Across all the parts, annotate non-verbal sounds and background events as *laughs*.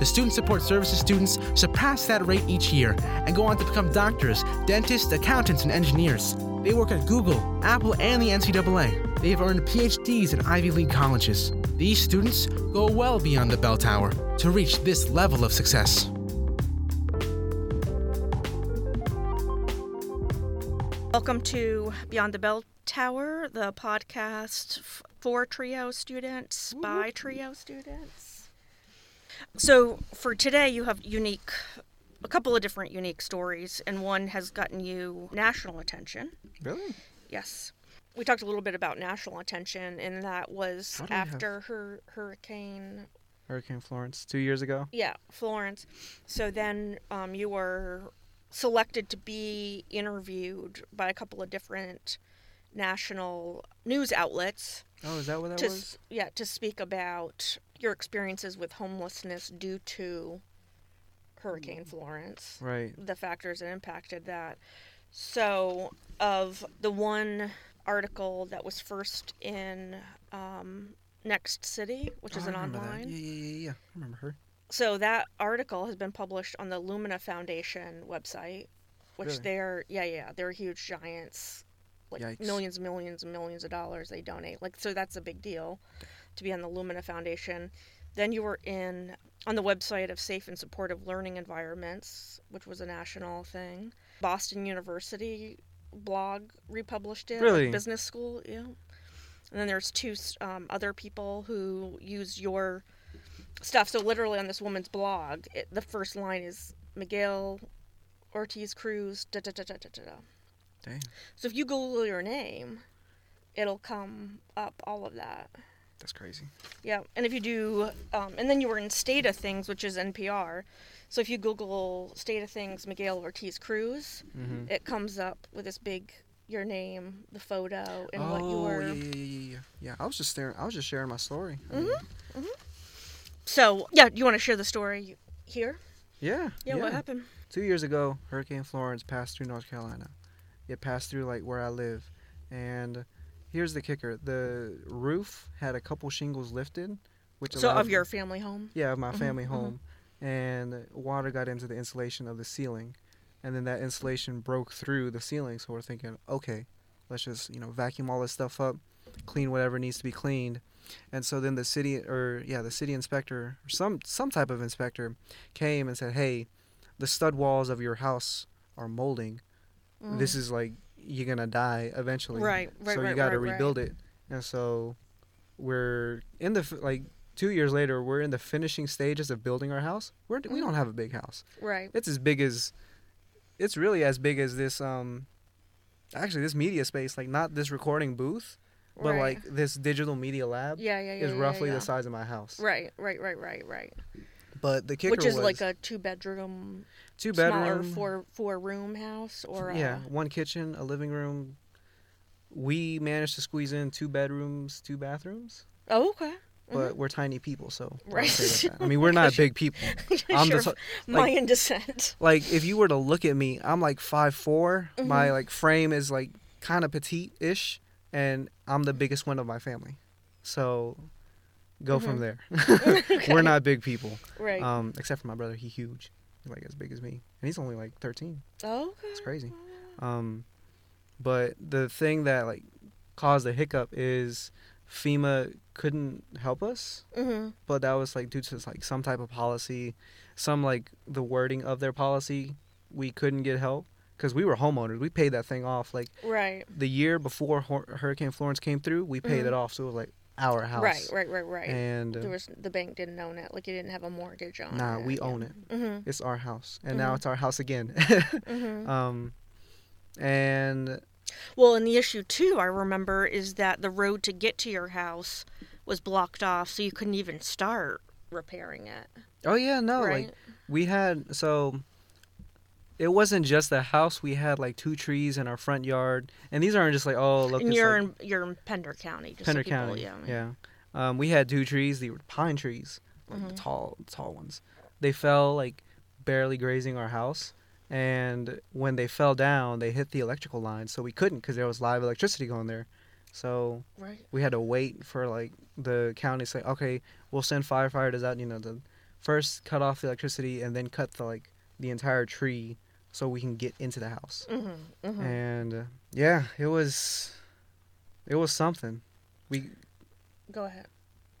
The Student Support Services students surpass that rate each year and go on to become doctors, dentists, accountants, and engineers. They work at Google, Apple, and the NCAA. They have earned PhDs in Ivy League colleges. These students go well beyond the bell tower to reach this level of success. Welcome to Beyond the Bell Tower, the podcast for trio students by trio students. So, for today, you have unique, a couple of different unique stories, and one has gotten you national attention. Really? Yes. We talked a little bit about national attention, and that was we have- after her hurricane Hurricane Florence two years ago. Yeah, Florence. So then um, you were selected to be interviewed by a couple of different national news outlets Oh, is that what that to was? yeah to speak about your experiences with homelessness due to Hurricane Florence, Right. the factors that impacted that. So of the one article that was first in um, Next City, which Oh, is an remember that. online Yeah, yeah, yeah, yeah. I remember her. so that article has been published on the Lumina Foundation website, which Really? they're yeah yeah they're huge giants, like Yikes. millions and millions and millions of dollars they donate. Like so that's a big deal to be on the Lumina Foundation. Then you were in on the website of Safe and Supportive Learning Environments, which was a national thing. Boston University blog republished it. like Really? business school, yeah. And then there's two um, other people who use your stuff. So literally on this woman's blog, it, the first line is Miguel Ortiz Cruz. Da, da, da, da, da, da, da. Dang. So if you Google your name, it'll come up all of that. That's crazy. Yeah, and if you do, um, and then you were in State of Things, which is NPR. So if you Google State of Things Miguel Ortiz Cruz, Mm-hmm. it comes up with this big your name, the photo, and oh, what you were. yeah, yeah, yeah, yeah. Yeah, I was just staring. I was just sharing my story. Mhm. mean, So yeah, do you want to share the story here? yeah. Yeah, what happened? Two years ago, Hurricane Florence passed through North Carolina. It passed through like where I live, and here's the kicker: the roof had a couple shingles lifted, which So of your family home. yeah of my Mhm, family mhm. home, and water got into the insulation of the ceiling, and then that insulation broke through the ceiling. So we're thinking, okay, let's just you know vacuum all this stuff up, clean whatever needs to be cleaned, and so then the city or yeah the city inspector or some some type of inspector came and said, hey, the stud walls of your house are molding. This is like you're gonna die eventually. Right, right, So right, you got to right, right. rebuild it, and so we're in the like two years later. We're in the finishing stages of building our house. We're we Mhm. don't have a big house. right. It's as big as it's really as big as this um actually this media space like not this recording booth but right. like this digital media lab yeah, yeah, yeah, is yeah, roughly yeah. the size of my house Right, right, right, right, right. But the kicker Which is was like a two bedroom, two smaller bedroom four four room house, or yeah uh, one kitchen a living room. We managed to squeeze in two bedrooms two bathrooms. Oh, okay. but we're tiny people so Right. i mean we're not big *laughs* people. I'm sure, the t- Mayan descent. like if you were to look at me i'm like five four. my like frame is like kind of petite-ish and i'm the biggest one of my family. So go from Mhm. there *laughs* *laughs* Okay. we're not big people right. um except for my brother he's huge he's like as big as me and he's only like 13 oh, okay. it's crazy um but the thing that like caused the hiccup is fema couldn't help us Mm-hmm. but that was like due to like some type of policy some like the wording of their policy we couldn't get help because we were homeowners we paid that thing off like Right. the year before Hur- hurricane florence came through we paid Mhm. it off so it was like our house Right. Right. Right. Right. and uh, there was the bank didn't own it. Like you didn't have a mortgage on it. nah it. we own it Mm-hmm. it's our house and now Mhm. it's our house again *laughs* Mm-hmm. um and Well, and the issue too, I remember, is that the road to get to your house was blocked off, so you couldn't even start repairing it. Oh yeah, no, right? like we had so it wasn't just the house. We had like two trees in our front yard, and these aren't just like oh look. and you're like in you're in Pender County, just Pender so people, County. yeah. Yeah, Um, we had two trees. They were pine trees, like the Mhm. tall, tall ones. They fell like barely grazing our house, and when they fell down, they hit the electrical line, so we couldn't because there was live electricity going there. So Right. we had to wait for like the county to say, okay, we'll send firefighters out. You know, to first cut off the electricity and then cut the like the entire tree so we can get into the house. Mm-hmm. mm-hmm. And uh, yeah, it was it was something. We Go ahead.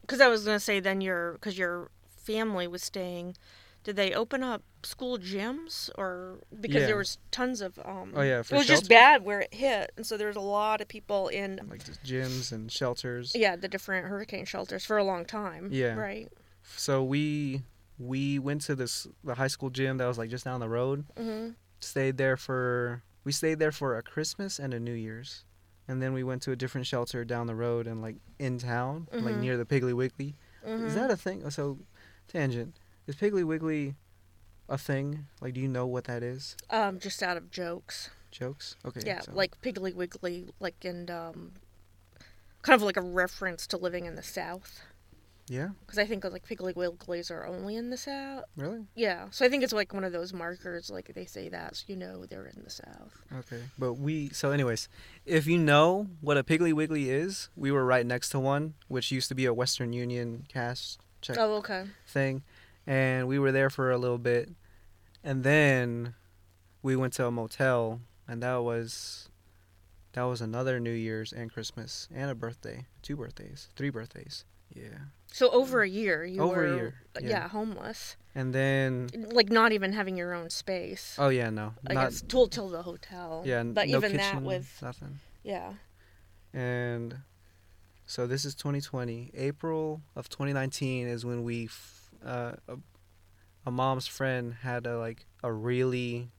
Because I was gonna say then your because your family was staying. Did they open up school gyms or because Yeah. there was tons of um? Oh, yeah, it was just bad where it hit, and so there's a lot of people in like just gyms and shelters. yeah the different hurricane shelters for a long time. Yeah. Right. So we we went to this the high school gym that was like just down the road. Mm-hmm. Stayed there for we stayed there for a Christmas and a New Year's. And then we went to a different shelter down the road and like in town, like Mhm. near the Piggly Wiggly. mm-hmm. Is that a thing? So tangent. Is Piggly Wiggly a thing? Like do you know what that is? um just out of jokes? Jokes? Okay. Yeah, so- like Piggly Wiggly, like and um, kind of like a reference to living in the South. Yeah, Because I think like Piggly Wigglies are only in the South. really? Yeah, so I think it's like one of those markers, like they say that, so you know they're in the South. Okay. But we so anyways, if you know what a Piggly Wiggly is, we were right next to one, which used to be a Western Union cash check Oh, okay. thing. And we were there for a little bit. And then we went to a motel and that was that was another New Year's and Christmas and a birthday. Two birthdays. Three birthdays. Yeah. So over a year, you Over a year, yeah. yeah. homeless, And then like not even having your own space. oh yeah, no. I not guess till till the hotel. yeah, but no even kitchen, that with nothing. yeah. and so this is 2020 april of 2019 is when we f- uh, a, a mom's friend had a like a really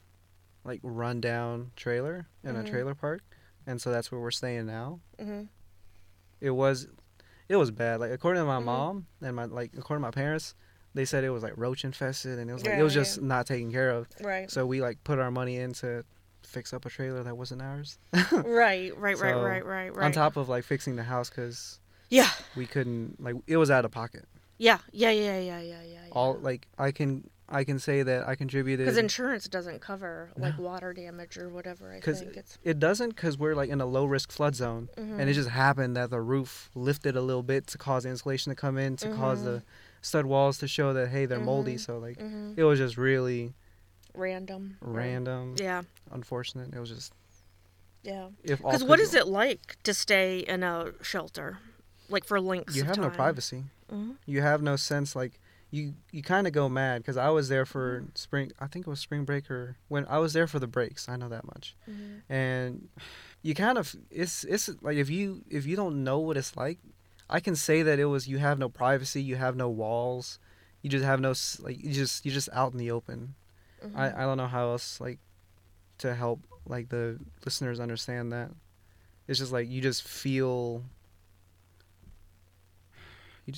like rundown trailer in Mhm. a trailer park and so that's where we're staying now hmm it was it was bad like according to my Mhm. mom and my like according to my parents they said it was like roach infested and it was like Yeah, it was yeah. just not taken care of Right. so we like put our money in to fix up a trailer that wasn't ours *laughs* right. Right. Right. Right. Right. Right. on top of like fixing the house because Yeah. we couldn't like it was out of pocket Yeah. Yeah. Yeah. Yeah. Yeah. Yeah. all like i can i can say that i contributed Because insurance doesn't cover like No. water damage or whatever. I 'Cause think it's. it doesn't because we're like in a low risk flood zone and it Mhm. just happened that the roof lifted a little bit to cause the insulation to come in to cause Mhm. the stud walls to show that hey they're moldy Mhm. so like Mhm. it was just really random. random Yeah. unfortunate it was just Yeah. Because what is it like to stay in a shelter, like for lengths you of have no privacy Mhm. you have no sense like you you kind of go mad because i was there for Mm-hmm. spring i think it was spring break or when i was there for the breaks i know that much Mhm. and you kind of it's it's like if you if you don't know what it's like i can say that it was you have no privacy you have no walls you just have no like you just you're just out in the open Mhm. i i don't know how else like to help like the listeners understand that it's just like you just feel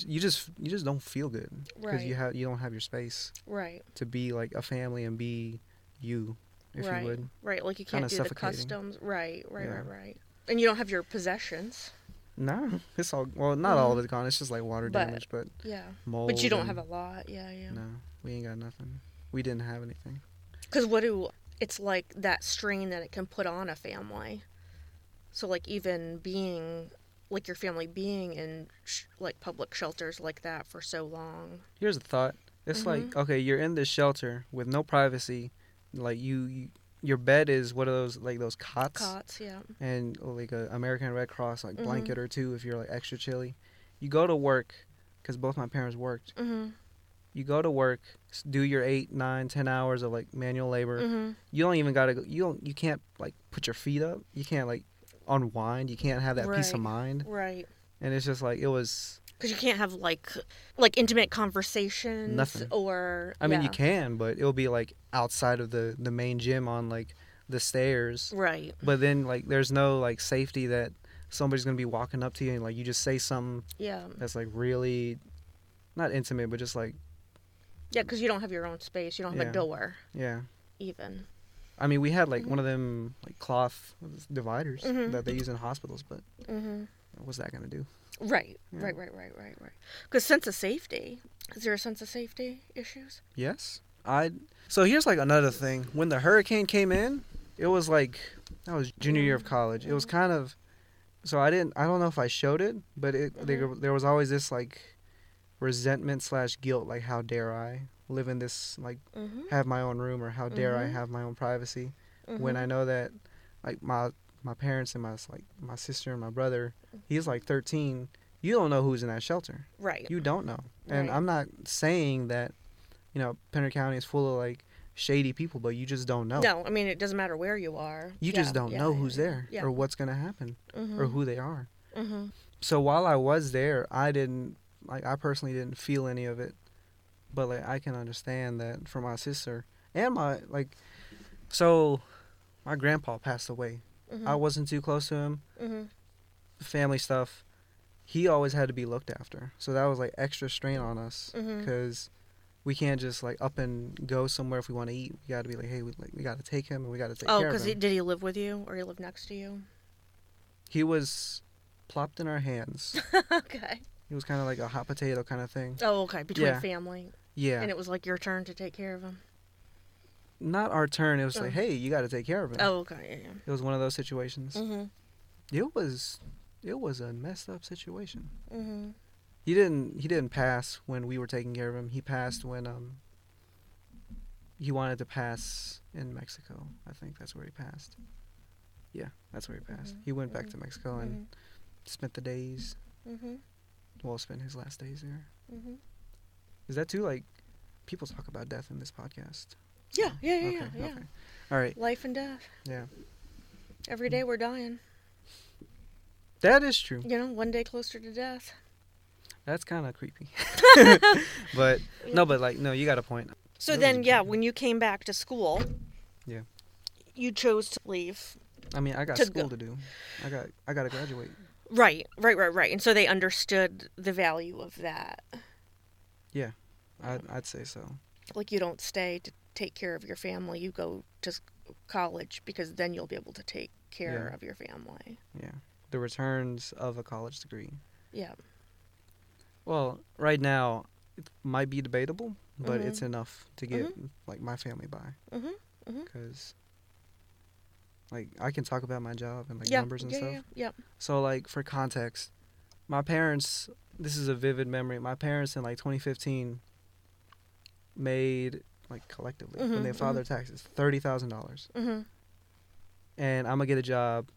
you just you just, you just don't feel good because you have you don't have your space right. to be like a family and be you if right. you would Right. Like you Kinda can't do the customs. Right. Right. Yeah. Right. Right. And you don't have your possessions. No, it's all well. Not all Mhm. of it's gone. It's just like water But- damage, but Yeah. mold. But you don't have a lot. Yeah. Yeah. No, we ain't got nothing. We didn't have anything. Because what do it's like that strain that it can put on a family. So like even being like your family being in sh- like public shelters like that for so long. Here's a thought. It's like Mhm. okay, you're in this shelter with no privacy. Like you, you your bed is one of those like those cots, Cots. Yeah. and like a American Red Cross like Mhm. blanket or two if you're like extra chilly. You go to work because both my parents worked. Mhm. You go to work, do your eight, nine, ten hours of like manual labor. Mhm. you don't even gotta go you don't you can't like put your feet up you can't like unwind you can't have that peace of mind Right. and it's just like it was Because you can't have like like intimate conversations Nothing. or i mean you can but it'll be like outside of the the main gym on like the stairs right but then like there's no like safety that somebody's gonna be walking up to you and like you just say something yeah that's like really not intimate, but just like Yeah, because you don't have your own space. You don't have Yeah. a door, yeah. even. I mean, we had like Mhm. one of them like cloth dividers Mhm. that they use in hospitals, but Mm-hmm. what's that gonna do? Right, Yeah. right, right, right, right, right. Because sense of safety. Is there a sense of safety issues? Yes. I. So here's like another thing. When the hurricane came in, it was like that was junior year of college. It was kind of. So I didn't. I don't know if I showed it, but it there, there was always this like resentment slash guilt. Like how dare I live in this like Mm-hmm. have my own room or how dare I Mhm. have my own privacy when I know that like my my parents and my like my sister and my brother he's like 13 you don't know who's in that shelter right. you don't know and Right. i'm not saying that you know Pender County is full of like shady people but you just don't know No, I mean it doesn't matter where you are. you Yeah, just don't yeah, know yeah, who's there Yeah. or what's going to happen mm-hmm. or who they are Mm-hmm. so while i was there i didn't like i personally didn't feel any of it but like i can understand that for my sister and my like so my grandpa passed away Mm-hmm. i wasn't too close to him mm-hmm. family stuff he always had to be looked after so that was like extra strain on us Mm-hmm. because we can't just like up and go somewhere if we want to eat we got to be like hey we, like, we got to take him and we got to take Oh, care of because did he live with you or he lived next to you? he was plopped in our hands *laughs* okay. he was kind of like a hot potato kind of thing Oh, okay. Between Yeah. family, yeah and it was like your turn to take care of him. not our turn it was Oh. like hey you got to take care of him Oh, okay. Yeah. it was one of those situations Mm-hmm. it was it was a messed up situation Mm-hmm. he didn't he didn't pass when we were taking care of him he passed when um he wanted to pass in mexico i think that's where he passed yeah that's where he passed Mhm, he went back to mexico and spent the days Mm-hmm. well spent his last days there Mm-hmm. Is that too like people talk about death in this podcast Yeah, yeah, yeah, okay yeah, yeah. okay all right Life and death. yeah Every day we're dying. that is true You know, one day closer to death. that's kind of creepy *laughs* *laughs* but no but like no you got a point So That then, yeah, when you came back to school, Yeah. you chose to leave. i mean i got To school go- to do i got i got to graduate Right, right, right, right. And so they understood the value of that. I'd, I'd say so Like you don't stay to take care of your family. You go to college because then you'll be able to take care Yeah. of your family. Yeah. The returns of a college degree. Yeah. Well, right now, it might be debatable, but Mhm. it's enough to get like my family by. Mhm, mhm. Because, like, I can talk about my job and like yeah. numbers and yeah, stuff. yeah, yeah. So, like, for context, my parents. This is a vivid memory. My parents in like 2015 made like collectively when they filed mhm. their taxes thirty thousand dollars, Mm-hmm. and I'm gonna get a job.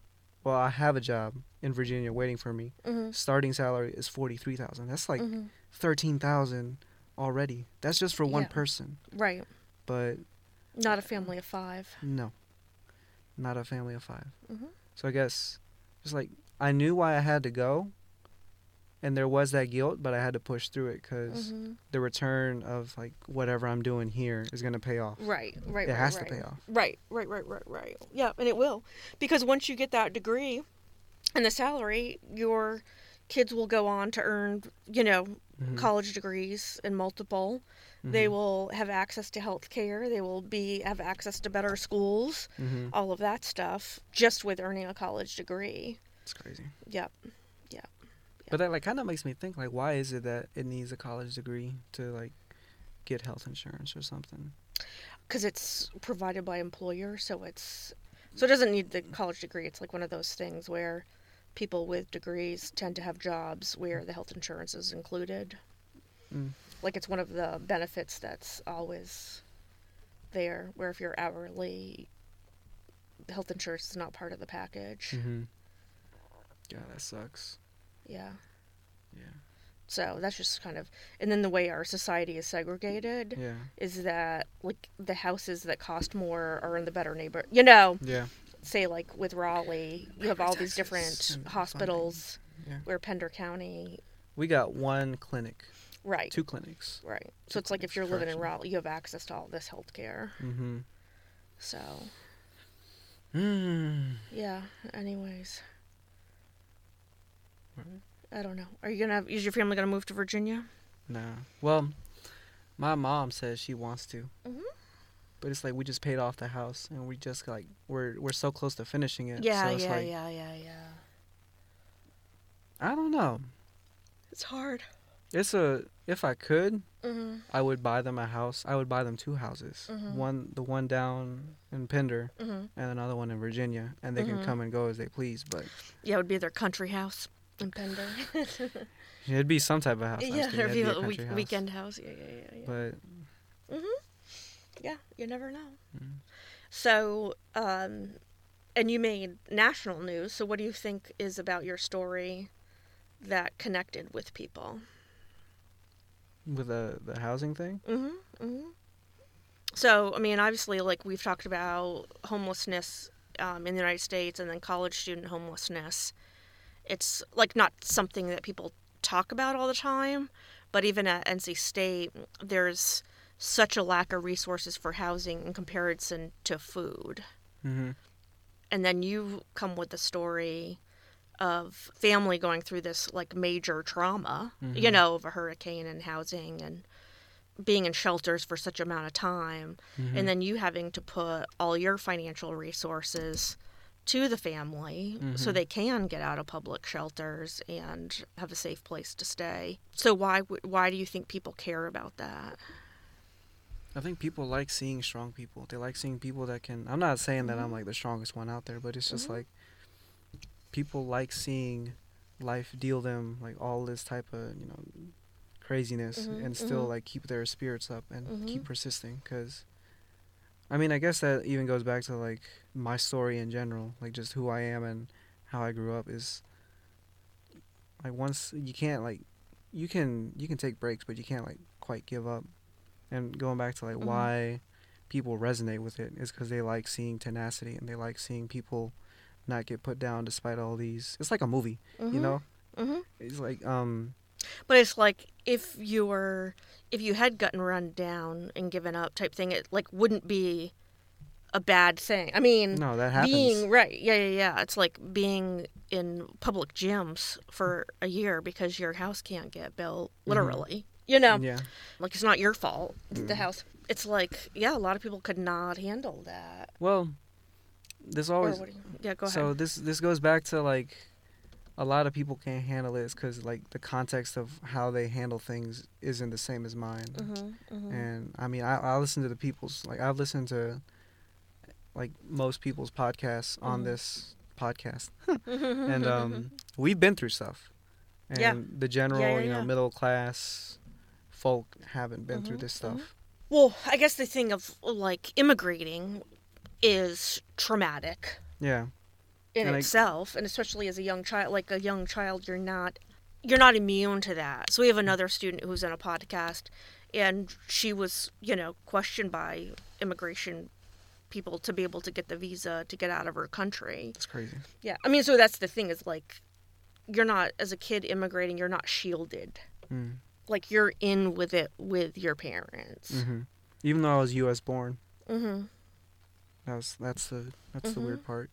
Well, I have a job in Virginia waiting for me. Mm-hmm. starting salary is forty three thousand. That's like mm-hmm. thirteen thousand already. That's just for one Yeah. person. Right. But Not a family of five. no, not a family of 5 Mhm. So I guess just like I knew why I had to go, and there was that guilt, but I had to push through it because Mm-hmm. the return of like whatever I'm doing here is gonna pay off. Right, right, It right, has right. to pay off. Right, right, right, right, right. Yeah, and it will. Because once you get that degree and the salary, your kids will go on to earn, you know, Mhm. college degrees and multiple. They Mhm. will have access to health care. They will be have access to better schools, Mhm. all of that stuff, just with earning a college degree. It's crazy. Yep. But that like kind of makes me think like why is it that it needs a college degree to like get health insurance or something? Because it's provided by employer, so it's so it doesn't need the college degree. It's like one of those things where people with degrees tend to have jobs where the health insurance is included. Mm. Like it's one of the benefits that's always there. Where if you're hourly, health insurance is not part of the package. Mm-hmm. Yeah, that sucks. Yeah. Yeah. So that's just kind of, and then the way our society is segregated Yeah. is that like the houses that cost more are in the better neighbor. You know, Yeah. say like with Raleigh, you have all these different hospitals Yeah. where Pender County, We got one clinic, right, two clinics. right. two So it's like if you're living in. Raleigh, you have access to all this health care. Mm-hmm. So Mm. yeah. Anyways. I don't know. Are you gonna? Is your family gonna move to Virginia? Nah. Well, my mom says she wants to. Mhm. But it's like we just paid off the house and we just like we're we're so close to finishing it. Yeah, so it's yeah, like, yeah, yeah, yeah. I don't know. It's hard. It's a if I could, Mhm. I would buy them a house. I would buy them two houses. Mhm. One the one down in Pender Mhm. and another one in Virginia and they can come and go as they please, but Yeah, it would be their country house in Pender. *laughs* it'd be some type of house. Yeah, there'd be it'd a, week, house. weekend house. Yeah, yeah, yeah, yeah. But Mm-hmm. Yeah, you never know. Mhm. So, um, and you made national news. So, what do you think is about your story that connected with people? with the the housing thing, Mm-hmm. mm-hmm. So, I mean, obviously, like we've talked about homelessness um, in the United States and then college student homelessness. It's like not something that people talk about all the time, but even at NC State, there's such a lack of resources for housing in comparison to food. mm-hmm. And then you come with the story of family going through this like major trauma, you Mhm. know, of a hurricane and housing and being in shelters for such amount of time Mm-hmm. and then you having to put all your financial resources to the family so Mhm. they can get out of public shelters and have a safe place to stay. So why why do you think people care about that? I think people like seeing strong people. They like seeing people that can. I'm not saying that I'm Mhm. like the strongest one out there, but it's just Mhm. like people like seeing life deal them like all this type of you know craziness Mhm, and still mhm. like keep their spirits up and keep persisting. Because I mean, I guess that even goes back to like my story in general, like just who I am and how I grew up is like once you can't like you can you can take breaks, but you can't like quite give up. And going back to like Mhm. why people resonate with it is because they like seeing tenacity and they like seeing people not get put down despite all these. It's like a movie, you know. hmm It's like um But it's like if you were if you had gotten run down and given up type thing, it like wouldn't be a bad thing. I mean, no that happens. being right, yeah, yeah, yeah. It's like being in public gyms for a year because your house can't get built. Literally, you know, Yeah, like it's not your fault. It's the Mm. house. It's like yeah, a lot of people could not handle that. well, there's Or always you, yeah, go ahead. So this this goes back to like a lot of people can't handle it because like the context of how they handle things isn't the same as mine. mm-hmm, mm-hmm. And I mean, I, I listen to the people's like I've listened to like most people's podcasts on Mhm. this podcast, *laughs* *laughs* and um, we've been through stuff. And Yeah. the general, yeah, you know, yeah. middle class folk haven't been through Mhm, this stuff. mhm. well, I guess the thing of like immigrating is traumatic. Yeah. In And I- itself and especially as a young child like a young child you're not you're not immune to that so we have another student who's in a podcast and she was you know questioned by immigration people to be able to get the visa to get out of her country It's crazy. yeah i mean so that's the thing is like you're not as a kid immigrating you're not shielded Mm. like you're in with it with your parents hmm Even though I was U.S. born, mm-hmm. that was that's the that's the Mhm. weird part.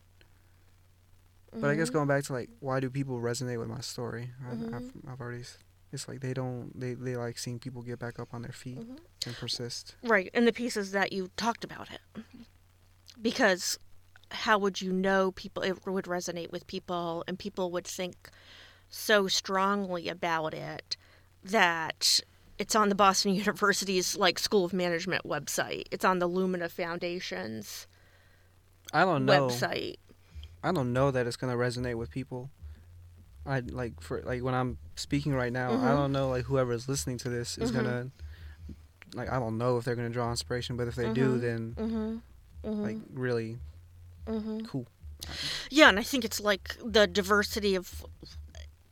But I guess Mhm. going back to like why do people resonate with my story? I, Mhm. I've I've already. It's like they don't they they like seeing people get back up on their feet Mhm. and persist. Right, and the pieces that you talked about it. Because how would you know people it would resonate with people and people would think so strongly about it that it's on the Boston *laughs* University's like School of Management website. It's on the Lumina Foundation's I don't know. website. I don't know that it's gonna resonate with people. I like for like when I'm speaking right now. I Mhm. don't know like whoever is listening to this is Mhm. gonna like I don't know if they're gonna draw inspiration, but if they do, Mhm. then Mhm. Mhm. like really mhm. cool. Yeah, and I think it's like the diversity of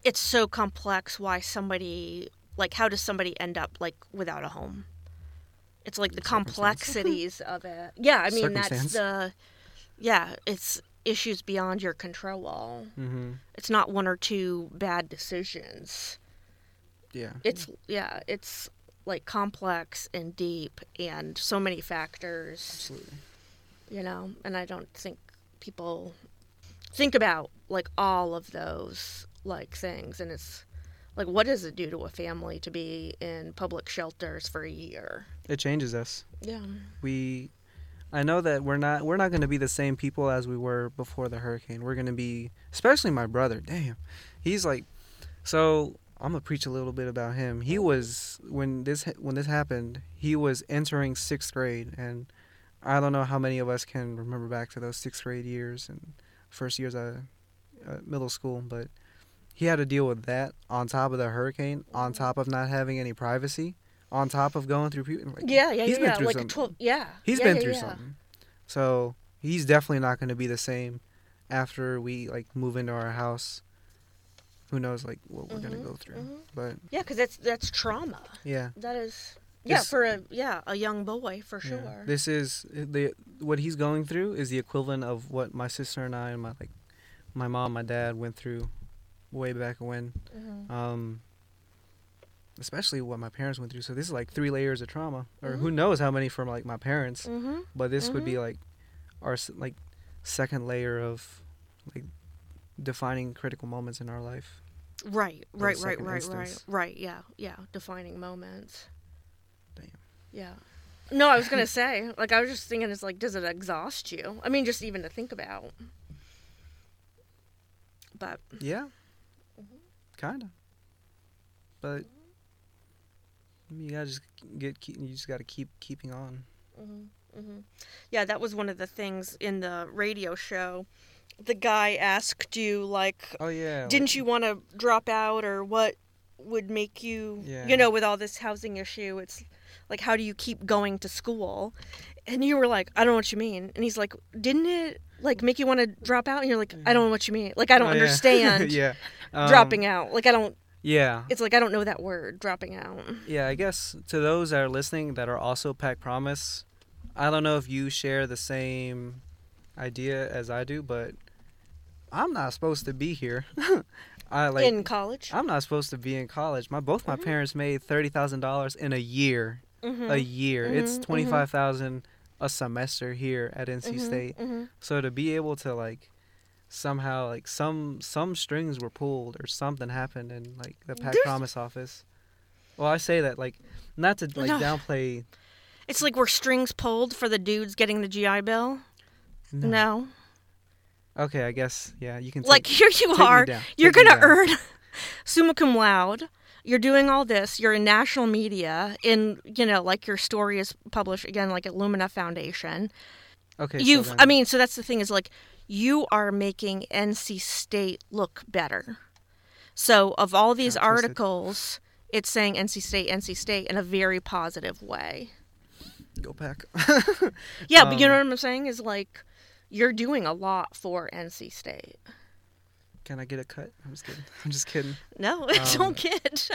it's so complex why somebody like how does somebody end up like without a home? It's like the *laughs* complexities of it. Yeah, I mean that's the yeah, it's issues beyond your control. Mm-hmm. It's not one or two bad decisions. Yeah. It's yeah, it's like complex and deep and so many factors Absolutely. you know and i don't think people think about like all of those like things and it's Like, what does it do to a family to be in public shelters for a year? It changes us. Yeah. We, I know that we're not we're not going to be the same people as we were before the hurricane. We're going to be, especially my brother. Damn, he's like, so I'm gonna preach a little bit about him. He was when this when this happened, he was entering sixth grade, and I don't know how many of us can remember back to those sixth grade years and first years of uh, middle school, but he had to deal with that on top of the hurricane, on top of not having any privacy, on top of going through people. Like, Yeah, yeah, he's yeah. been through Like, some- a 12, yeah. He's yeah, been yeah, through yeah. something, so he's definitely not going to be the same after we like move into our house. Who knows, like what we're gonna Mhm, go through? mhm. But Yeah, because that's that's trauma. yeah, That is. Yeah, This- for a yeah a young boy for sure. This is the what he's going through is the equivalent of what my sister and I and my like my mom, my dad went through way back when. Mhm. Um especially what my parents went through. So this is like three layers of trauma or Mhm. who knows how many from like my parents, Mm-hmm. but this would be like our like second layer of like defining critical moments in our life. Right, the right, right, second right, right, right. Yeah, yeah. Defining moments. Damn. Yeah. No, I was gonna say, like, I was just thinking, it's like, does it exhaust you? I mean, just even to think about. But Yeah. Mm-hmm. Kind of. But you gotta just get keep, you just gotta keep keeping on. hmm mhm. yeah, that was one of the things in the radio show. The guy asked you, like, Oh yeah. didn't you want to drop out, or what would make you, Yeah. you know, with all this housing issue? It's like, how do you keep going to school? And you were like, I don't know what you mean. And he's like, didn't it like make you want to drop out? And you're like, I don't know what you mean. Like, I don't Oh, yeah. *laughs* understand yeah. Um, dropping out. Like, I don't. Yeah. It's like I don't know that word, dropping out. Yeah, I guess to those that are listening that are also Pack Promise, I don't know if you share the same idea as I do, but I'm not supposed to be here. *laughs* I like in college. I'm not supposed to be in college. My both my Mhm. parents made thirty thousand dollars in a year. Mhm. A year. It's Mhm, mhm. twenty five thousand a semester here at NC Mhm, State. mhm. So to be able to like somehow like some some strings were pulled or something happened in like the Pack There's- Promise office. Well, I say that like not to like No. downplay. It's like were strings pulled for the dudes getting the GI Bill? No. Okay, I guess yeah. You can take, Like *laughs* here you are. You're take gonna earn *laughs* summa cum laude. You're doing all this. You're in national media. In you know, like your story is published again, like at Lumina Foundation. Okay, You've. then- I mean, so that's the thing is like you are making NC State look better. So of all these Not articles, it's saying NC State, NC State in a very positive way. go pack. *laughs* Yeah, but you know Um, what I'm saying is like you're doing a lot for NC State. Can I get a cut? I'm just kidding. I'm just kidding. No, *laughs* Um, don't kid. *laughs*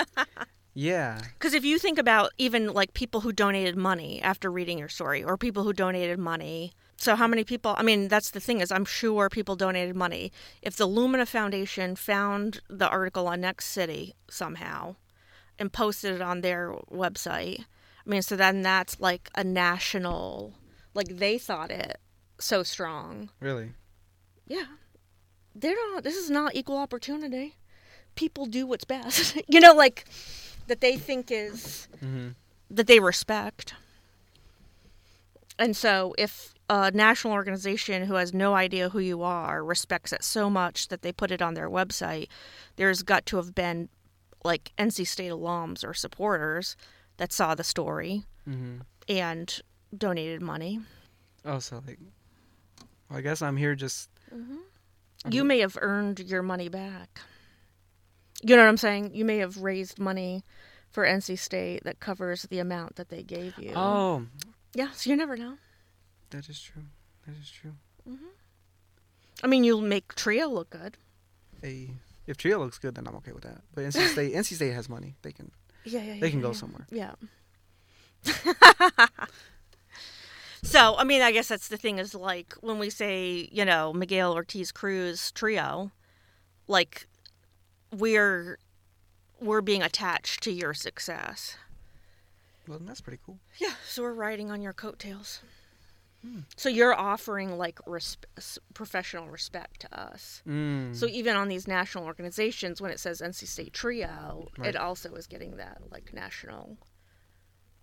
Yeah. Because if you think about even like people who donated money after reading your story, or people who donated money. So how many people? I mean, that's the thing is, I'm sure people donated money. If the Lumina Foundation found the article on Next City somehow and posted it on their website, I mean, so then that's like a national, like they thought it so strong. Really. Yeah. They're not, this is not equal opportunity. People do what's best. *laughs* you know, like that they think is, Mm-hmm. that they respect. And so if a national organization who has no idea who you are respects it so much that they put it on their website, there's got to have been like NC State alums or supporters that saw the story Mm-hmm. and donated money. Oh, so like, well, I guess I'm here just. I'm You may have earned your money back. You know what I'm saying? You may have raised money for NC State that covers the amount that they gave you. Oh, Yeah, so you never know. That is true. That is true. Mm-hmm. I mean, you'll make Trio look good. Hey, if Trio looks good, then I'm okay with that. But NC State, *laughs* NC State has money. They can. Yeah, yeah, They can yeah, go yeah. somewhere. Yeah. *laughs* so, I mean, I guess that's the thing is like when we say, you know, Miguel Ortiz Cruz trio, like we're we're being attached to your success. Well, that's pretty cool. Yeah, so we're riding on your coattails. So you're offering like resp- professional respect to us. Mm. So even on these national organizations, when it says NC State Trio, Right. it also is getting that like national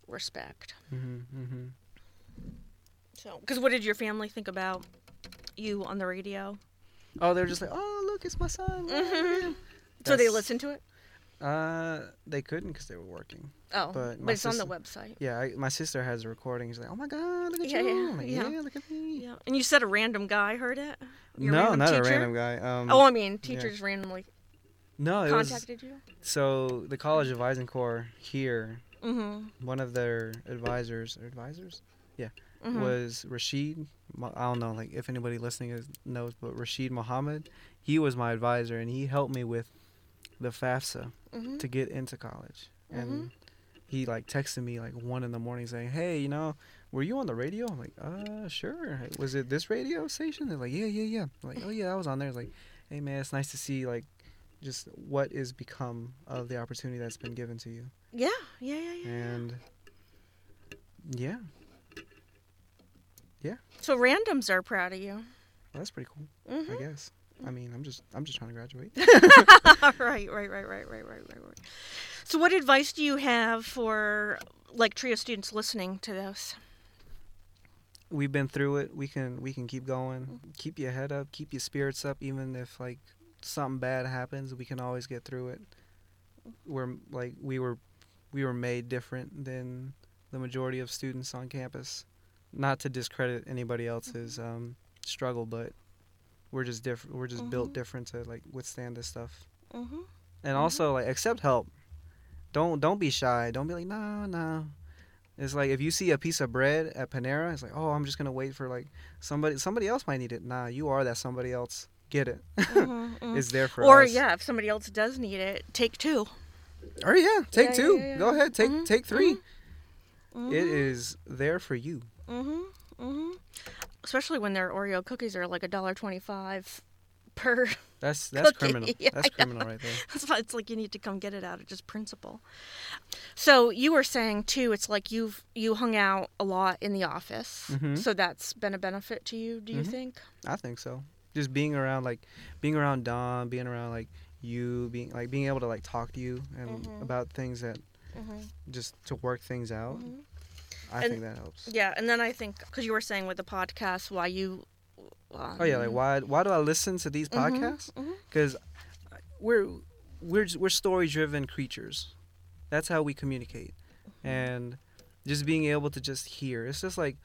respect. hmm hmm So, because what did your family think about you on the radio? Oh, they're just like, oh, look, it's my son. Mhm. So they listened to it. Uh, they couldn't because they were working. Oh, but but, it's on the website. Yeah, I, my sister has a recording. She's like, oh my god, look at Yeah, you. yeah, like, yeah. yeah. look at me. Yeah, and you said a random guy heard it. Your no, not a random guy. Um, Oh, I mean, teachers randomly no, it was contacted you. so the College Advising Corps here. Mm-hmm. One of their advisors, or advisors, mm-hmm. was Rashid. I don't know, like if anybody listening is, knows, but Rashid Mohammed. He was my advisor, and he helped me with the FAFSA mm-hmm. to get into college. And he like texted me like one in the morning saying, "Hey, you know, were you on the radio?" I'm like, "Uh, sure. Was it this radio station?" They're like, "Yeah, yeah, yeah." I'm like, "Oh yeah, I was on there." It's like, "Hey man, it's nice to see like just what is become of the opportunity that's been given to you." Yeah, yeah, yeah, yeah. And yeah, yeah, So randoms are proud of you. well, that's pretty cool. Mm-hmm. I guess. I mean, I'm just I'm just trying to graduate. *laughs* *laughs* right, right, right, right, right, right, right, right. So, what advice do you have for like trio students listening to this? We've been through it. We can we can keep going. Keep your head up. Keep your spirits up. Even if like something bad happens, we can always get through it. We're like we were we were made different than the majority of students on campus. Not to discredit anybody else's um, struggle, but we're just different. We're just built Mhm. different to like withstand this stuff. Mm-hmm. and also like accept help don't don't be shy don't be like no no it's like if you see a piece of bread at panera it's like oh i'm just gonna wait for like somebody somebody else might need it nah you are that somebody else get it *laughs* it's there for Mm-hmm, or us yeah, if somebody else does need it, take two. or yeah take Yeah, two yeah, yeah, go ahead take take 3 Mm-hmm. It is there for you Mm-hmm. Mm-hmm. Especially when their Oreo cookies are like a dollar twenty-five per. that's that's Cookie, criminal *laughs* yeah, that's criminal right there That's why it's like you need to come get it out of just principle. So you were saying too, it's like you've you hung out a lot in the office, Mhm. so that's been a benefit to you. Do you Mhm. think? i think so just being around like being around don being around like you being like being able to like talk to you and Mhm. about things that Mm-hmm. just to work things out Mhm. I And- think that helps Yeah, and then I think because you were saying with the podcast, why you. Um, Oh yeah, like why why do I listen to these Mhm, podcasts? Because we're we're we're story driven creatures. That's how we communicate, Mm-hmm. and just being able to just hear. It's just like,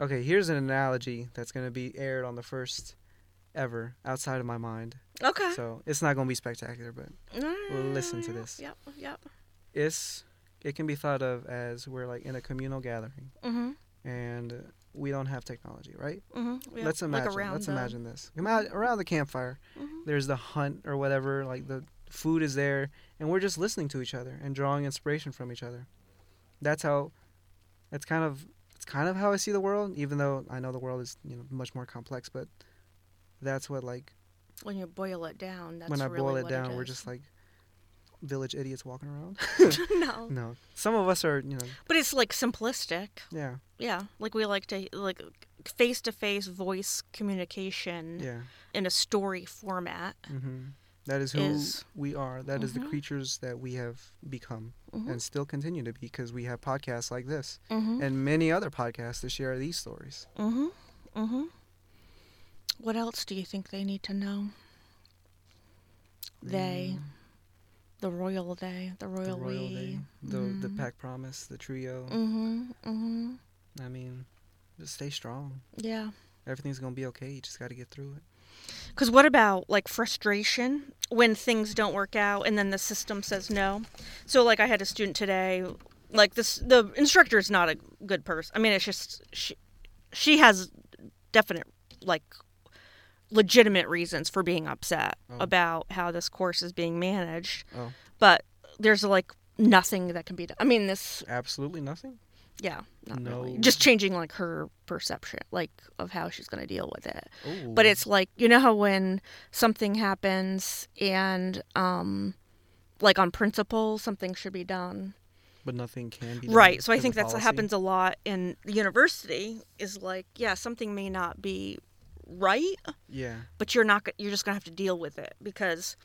okay, here's an analogy that's gonna be aired on the first ever outside of my mind. Okay. So it's not gonna be spectacular, but listen to this. Yep. Yep. it's it can be thought of as we're like in a communal gathering Mhm. and we don't have technology, right? Mhm. Yep. Let's imagine. Like let's the, imagine this. Around the campfire, Mhm. there's the hunt or whatever. Like the food is there, and we're just listening to each other and drawing inspiration from each other. That's how. It's kind of. It's kind of how I see the world, even though I know the world is you know much more complex. But that's what like When you boil it down, that's when I really boil it down, we're just like village idiots walking around. *laughs* *laughs* no. no, some of us are you know But it's like simplistic. yeah Yeah. Like we like to like face to face voice communication yeah. in a story format. hmm That is who Is- we are. That is the Mhm. creatures that we have become Mhm. and still continue to be because we have podcasts like this Mm-hmm. and many other podcasts to share these stories. Mm-hmm. Mm-hmm. What else do you think they need to know? They, the royal Day, the The royal, royal we. day, the the Mm. pack promise, the trio. Mm-hmm. Mm-hmm. I mean, just stay strong. Yeah. Everything's gonna be okay. You just got to get through it. Because what about like frustration when things don't work out and then the system says no? So like I had a student today, like this, the instructor is not a good person. I mean, it's just she, she has definite like legitimate reasons for being upset Oh. about how this course is being managed, Oh, but there's like nothing that can be done. I mean, this, absolutely nothing. yeah, not really. No. Just changing like her perception, like of how she's going to deal with it Ooh. but it's like you know how when something happens and um like on principle something should be done but nothing can be done Right. So I think that's what happens a lot in the university is like, yeah, something may not be right, Yeah. but you're not you're just going to have to deal with it because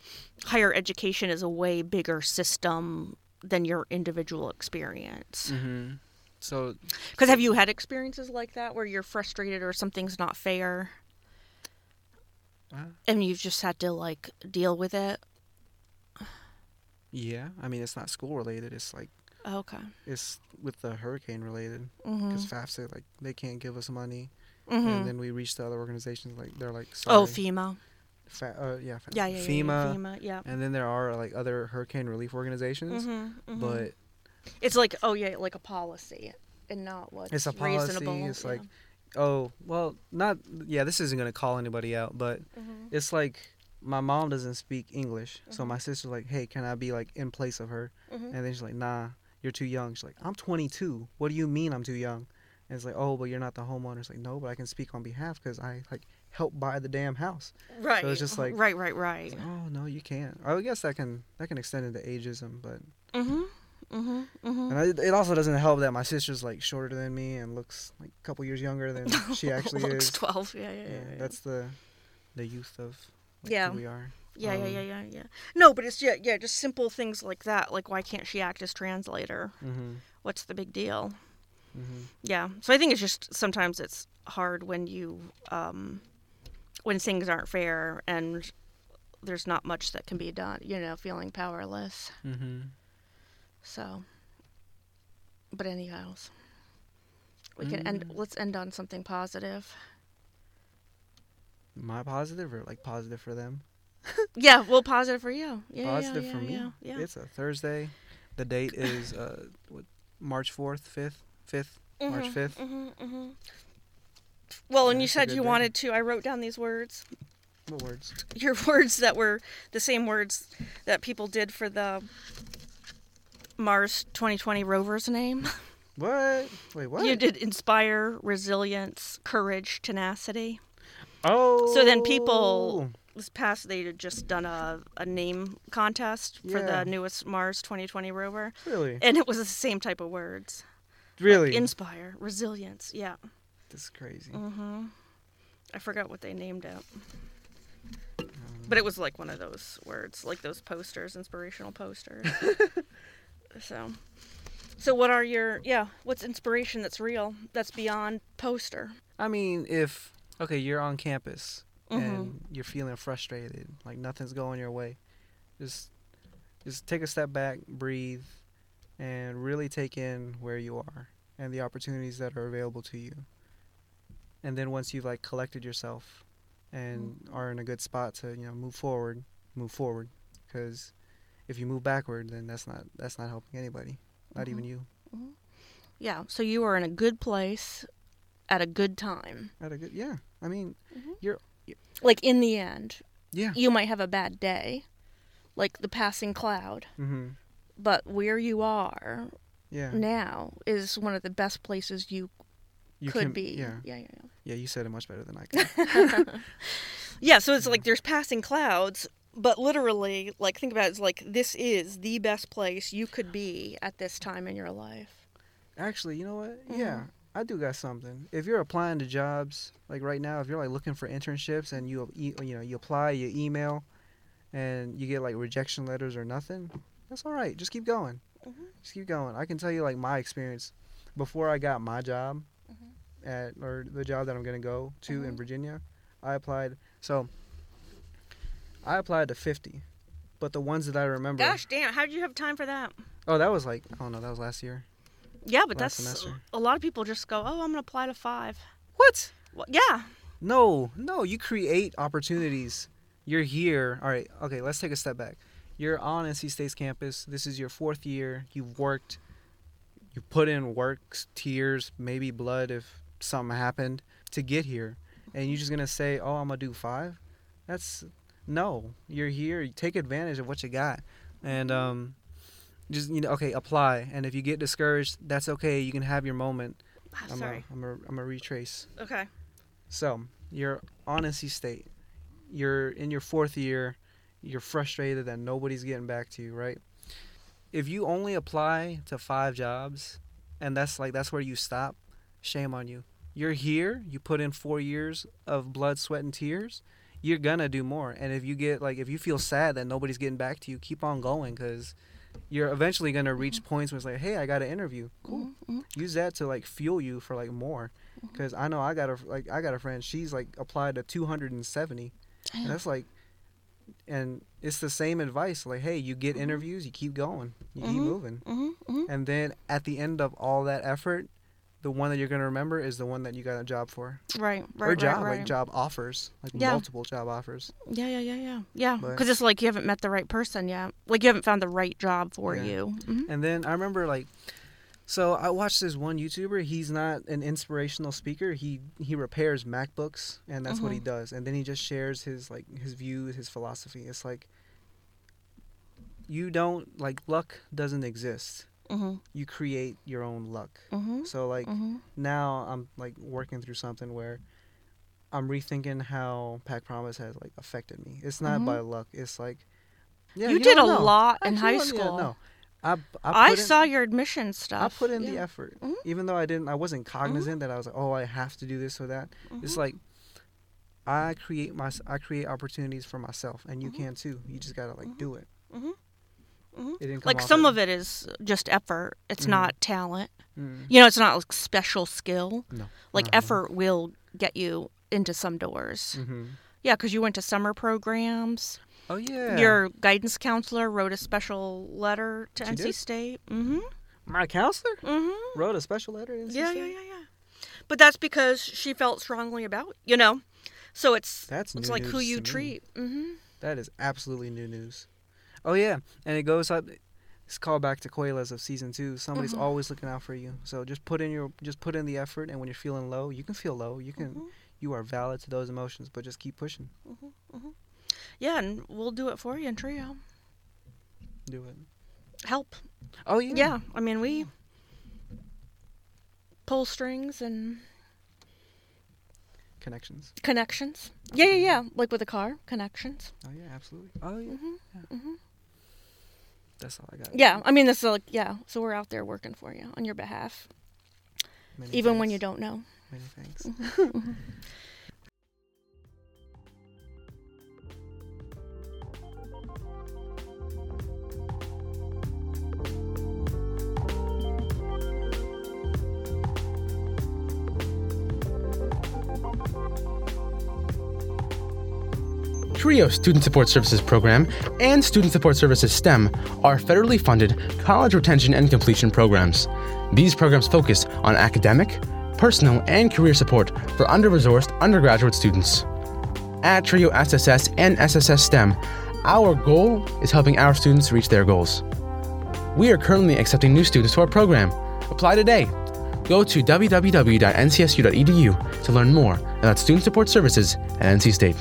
higher education is a way bigger system than your individual experience. Mm-hmm. So Cuz have you had experiences like that where you're frustrated or something's not fair uh, and you've just had to like deal with it? yeah, I mean it's not school related. It's like Okay. it's with the hurricane related because FAFSA like they can't give us money, Mhm. and then we reach the other organizations like they're like sorry. Oh, FEMA. Fa- uh, yeah, fa- Yeah, yeah, yeah, FEMA, yeah, FEMA, yeah. and then there are like other hurricane relief organizations, Mhm, mhm. but It's like oh yeah, like a policy and not what's It's a policy, reasonable. it's like- oh well, not yeah. This isn't gonna call anybody out, but Mhm. it's like my mom doesn't speak English, so Mhm. my sister's like, hey, can I be like in place of her? Mhm. And then she's like, nah, you're too young. She's like, I'm 22. What do you mean I'm too young? And it's like, oh, but you're not the homeowner. It's like, no, but I can speak on behalf because I like helped buy the damn house. right. So it's just like- right, right, right. like, oh no, you can't. I guess that can that can extend into ageism, but Mhm. Mhm. Mhm. and I, it also doesn't help that my sister's like shorter than me and looks like a couple years younger than she *laughs* actually Looks is. twelve. Yeah, yeah, yeah. Yeah, yeah. that's the the youth of like, Yeah. who we are. yeah, yeah, um, yeah, yeah, yeah. No, but it's yeah, yeah, just simple things like that. Like, why can't she act as translator? Mm-hmm. What's the big deal? Mm-hmm. Yeah. So I think it's just sometimes it's hard when you um, when things aren't fair and there's not much that can be done. You know, feeling powerless. Mm-hmm. So, but anyhows, we can end. Mm. Let's end on something positive. My positive or like positive for them? *laughs* Yeah, well, positive for you. Yeah, yeah, positive yeah, for me. Yeah, yeah. It's a Thursday. The date is uh what, March fourth, fifth, fifth, March Mhm, fifth. mhm, mhm. Well, and you said you day. wanted to. I wrote down these words. What words? Your *laughs* words that were the same words that people did for the Mars 2020 rover's name. *laughs* What? Wait, what? You did inspire, resilience, courage, tenacity. Oh. So then people- This past, they had just done a, a name contest for Yeah. the newest Mars 2020 rover, Really? and it was the same type of words. Like Really? inspire, resilience. Yeah. this is crazy. Mm-hmm. I forgot what they named it, Um, but it was like one of those words, like those posters, inspirational posters. *laughs* so, so what are your yeah? What's inspiration that's real? That's beyond poster. I mean, if okay, you're on campus Mhm. and you're feeling frustrated, like nothing's going your way, just just take a step back, breathe, and really take in where you are and the opportunities that are available to you. And then once you've like collected yourself and mm-hmm. are in a good spot to you know move forward, move forward, because if you move backward, then that's not that's not helping anybody, not even mm-hmm. you. Mm-hmm. Yeah. So you are in a good place at a good time. At a good yeah. I mean, you're y Like in the end, yeah. you might have a bad day, like the passing cloud, Mm-hmm. But where you are Yeah. now is one of the best places you, You could can- be. Yeah. Yeah. Yeah. yeah. Yeah, you said it much better than I could. *laughs* Yeah, so it's like there's passing clouds, but literally, like think about it, it's like this is the best place you could be at this time in your life. Actually, you know what? Mm-hmm. Yeah, I do got something. If you're applying to jobs, like right now, if you're like looking for internships and you you know you apply, you email, and you get like rejection letters or nothing, that's all right. Just keep going. Mhm. Just keep going. I can tell you like my experience before I got my job Mm-hmm. at or the job that I'm gonna go to in Mhm. Virginia. I applied. So I applied to 50, but the ones that I remember. Gosh damn, how did you have time for that? Oh, that was like I don't know. That was last year. Yeah, but that's semester. a lot of people just go, oh, I'm gonna apply to five. What? Well, yeah, No, no, you create opportunities. You're here. All right, okay, let's take a step back. You're on NC State's campus. This is your fourth year. You've worked. You put in work, tears, maybe blood if something happened to get here. And you're just going to say, oh, I'm going to do five? That's no. You're here. You take advantage of what you got. And, um, just you know, okay, apply. And if you get discouraged, that's okay. You can have your moment. I'm sorry. A, I'm a, I'm a retrace. Okay. So you're on NC State. You're in your fourth year. You're frustrated that nobody's getting back to you, right? if you only apply to five jobs, and that's like that's where you stop, shame on you. You're here. You put in four years of blood, sweat, and tears. You're gonna do more. And if you get like if you feel sad that nobody's getting back to you, keep on going because you're eventually gonna reach points where it's like, hey, I got an interview. Cool. Mhm. Use that to like fuel you for like more. Because I know I got a like I got a friend. She's like applied to 270, and that's like, and it's the same advice. Like, hey, you get Mhm. interviews, you keep going, you keep Mhm. moving, Mhm, mhm. and then at the end of all that effort, the one that you're gonna remember is the one that you got a job for, Right, right, or right, job right. like job offers, like Yeah. multiple job offers. Yeah, yeah, yeah, yeah, yeah. Because it's like you haven't met the right person yet. Like you haven't found the right job for Yeah. you. And then I remember like, so I watched this one YouTuber. He's not an inspirational speaker. He he repairs MacBooks, and that's what he Mhm. does. And then he just shares his like his views, his philosophy. It's like you don't like luck doesn't exist. Mhm. You create your own luck. Mhm. So like Mhm. now I'm like working through something where I'm rethinking how Pack Promise has like affected me. It's not Mhm. by luck. It's like yeah, you, did a know. lot in high yeah, school. no, I I, I, in- saw your admission stuff. I put in the Yeah. effort, Mhm. even though I didn't. I wasn't cognizant that I was like, oh, I have to do this or that. It's Mhm. like I create my I create opportunities for myself, and you Mhm. can too. You just gotta like Mhm. do it. Mhm. Mhm. It like some of it is just effort. It's not talent. You know, it's not like special skill. No. Like No. effort will get you into some doors. Mm-hmm. Yeah, because you went to summer programs. Oh yeah. Your guidance counselor wrote a special letter to She NC did? State. Mm-hmm. my counselor Mm-hmm. wrote a special letter. to NC Yeah, State? yeah, yeah, yeah. But that's because she felt strongly about you know. So it's That's it's new like who you treat. Mm-hmm. That is absolutely new news. Oh yeah, and it goes up. It's called back to Coelas of season two. Somebody's Mhm. always looking out for you. So just put in your just put in the effort, and when you're feeling low, you can feel low. You can Mhm. you are valid to those emotions, but just keep pushing. Yeah, and we'll do it for you in trio. Do it. Help. Oh yeah. Yeah, I mean we pull strings and Connections. connections. Yeah, yeah, yeah. Like with a car, connections. Oh yeah, absolutely. Oh yeah. hmm hmm That's all I got. Yeah, I mean this is like yeah. So we're out there working for you on your behalf, Many even when you don't know. Many thanks. *laughs* *laughs* TRIO Student Support Services Program and Student Support Services STEM are federally funded college retention and completion programs. These programs focus on academic, personal, and career support for under resourced undergraduate students. At TRIO SSS and SSS STEM, our goal is helping our students reach their goals. We are currently accepting new students to our program. Apply today. Go to www.ncsu.edu to learn more about student support services at NC State.